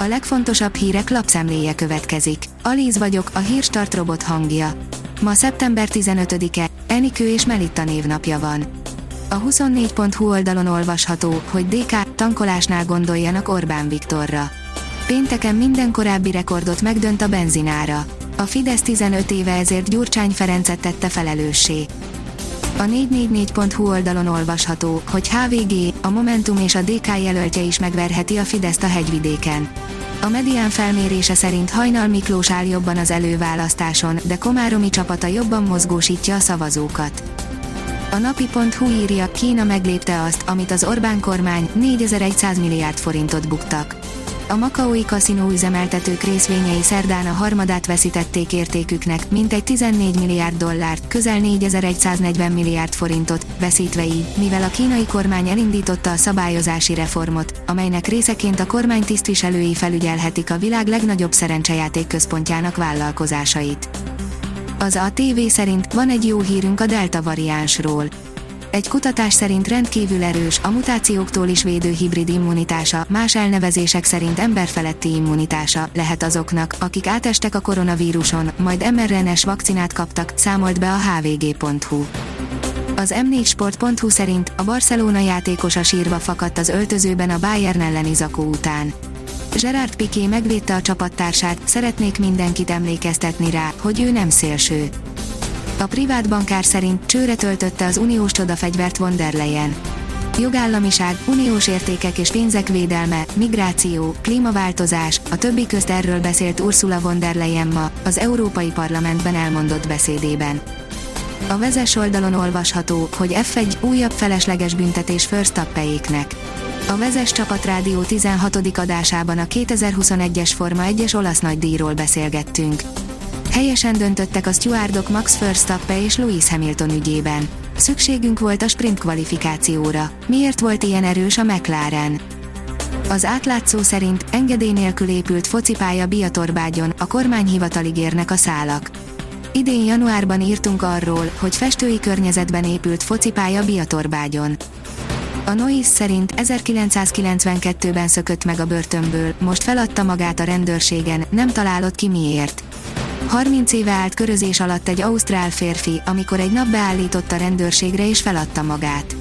A legfontosabb hírek lapszemléje következik. Alíz vagyok, a hírstart robot hangja. Ma szeptember 15-e, Enikő és Melitta névnapja van. A 24.hu oldalon olvasható, hogy DK tankolásnál gondoljanak Orbán Viktorra. Pénteken minden korábbi rekordot megdönt a benzinára. A Fidesz 15 éve ezért Gyurcsány Ferencet tette felelőssé. A 444.hu oldalon olvasható, hogy HVG, a Momentum és a DK jelöltje is megverheti a Fideszt a hegyvidéken. A medián felmérése szerint Hajnal Miklós áll jobban az előválasztáson, de Komáromi csapata jobban mozgósítja a szavazókat. A napi.hu írja, Kína meglépte azt, amit az Orbán kormány 4100 milliárd forintot buktak a Makaói kaszinó üzemeltetők részvényei szerdán a harmadát veszítették értéküknek, mintegy 14 milliárd dollárt, közel 4140 milliárd forintot, veszítve így, mivel a kínai kormány elindította a szabályozási reformot, amelynek részeként a kormány tisztviselői felügyelhetik a világ legnagyobb szerencsejáték központjának vállalkozásait. Az ATV szerint van egy jó hírünk a Delta variánsról egy kutatás szerint rendkívül erős, a mutációktól is védő hibrid immunitása, más elnevezések szerint emberfeletti immunitása lehet azoknak, akik átestek a koronavíruson, majd mRNA-s vakcinát kaptak, számolt be a hvg.hu. Az m4sport.hu szerint a Barcelona játékosa sírva fakadt az öltözőben a Bayern elleni zakó után. Gerard Piqué megvédte a csapattársát, szeretnék mindenkit emlékeztetni rá, hogy ő nem szélső. A privát bankár szerint csőre töltötte az uniós csodafegyvert von der Leyen. Jogállamiság, uniós értékek és pénzek védelme, migráció, klímaváltozás, a többi közt erről beszélt Ursula von der Leyen ma, az Európai Parlamentben elmondott beszédében. A vezes oldalon olvasható, hogy F1 újabb felesleges büntetés First Tappejéknek. A vezes csapatrádió 16. adásában a 2021-es Forma 1-es olasz nagydíjról beszélgettünk. Helyesen döntöttek a stewardok Max Verstappen és Lewis Hamilton ügyében. Szükségünk volt a sprint kvalifikációra. Miért volt ilyen erős a McLaren? Az átlátszó szerint engedély nélkül épült focipálya Biatorbágyon, a kormányhivatalig érnek a szálak. Idén januárban írtunk arról, hogy festői környezetben épült focipálya Biatorbágyon. A Noise szerint 1992-ben szökött meg a börtönből, most feladta magát a rendőrségen, nem találott ki miért. 30 éve állt körözés alatt egy ausztrál férfi, amikor egy nap beállított a rendőrségre és feladta magát.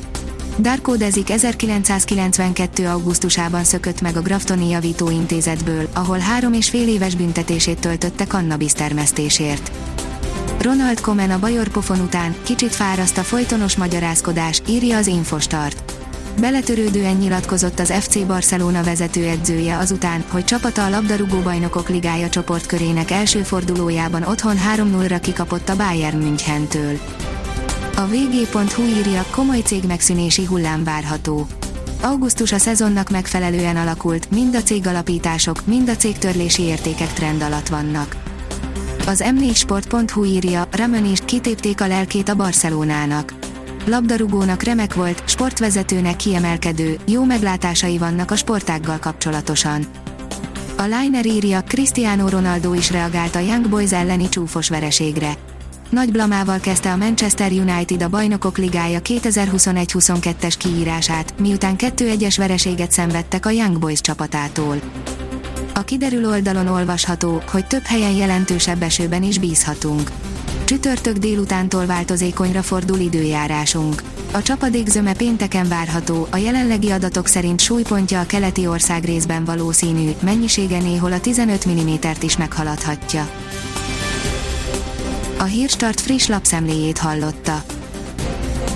Darko Dezik 1992. augusztusában szökött meg a Graftoni Javítóintézetből, ahol három és fél éves büntetését töltötte kannabis termesztésért. Ronald Komen a Bajor pofon után kicsit fáraszt a folytonos magyarázkodás, írja az Infostart. Beletörődően nyilatkozott az FC Barcelona vezetőedzője azután, hogy csapata a labdarúgó bajnokok ligája csoportkörének első fordulójában otthon 3-0-ra kikapott a Bayern Münchentől. A vg.hu írja, komoly cég megszűnési hullám várható. Augusztus a szezonnak megfelelően alakult, mind a cégalapítások, mind a cégtörlési értékek trend alatt vannak. Az m4sport.hu írja, Ramon is kitépték a lelkét a Barcelonának labdarúgónak remek volt, sportvezetőnek kiemelkedő, jó meglátásai vannak a sportággal kapcsolatosan. A Liner írja, Cristiano Ronaldo is reagált a Young Boys elleni csúfos vereségre. Nagy blamával kezdte a Manchester United a Bajnokok Ligája 2021-22-es kiírását, miután 2-1-es vereséget szenvedtek a Young Boys csapatától. A kiderül oldalon olvasható, hogy több helyen jelentősebb esőben is bízhatunk. Csütörtök délutántól változékonyra fordul időjárásunk. A csapadék zöme pénteken várható, a jelenlegi adatok szerint súlypontja a keleti ország részben valószínű, mennyisége néhol a 15 mm-t is meghaladhatja. A Hírstart friss lapszemléjét hallotta.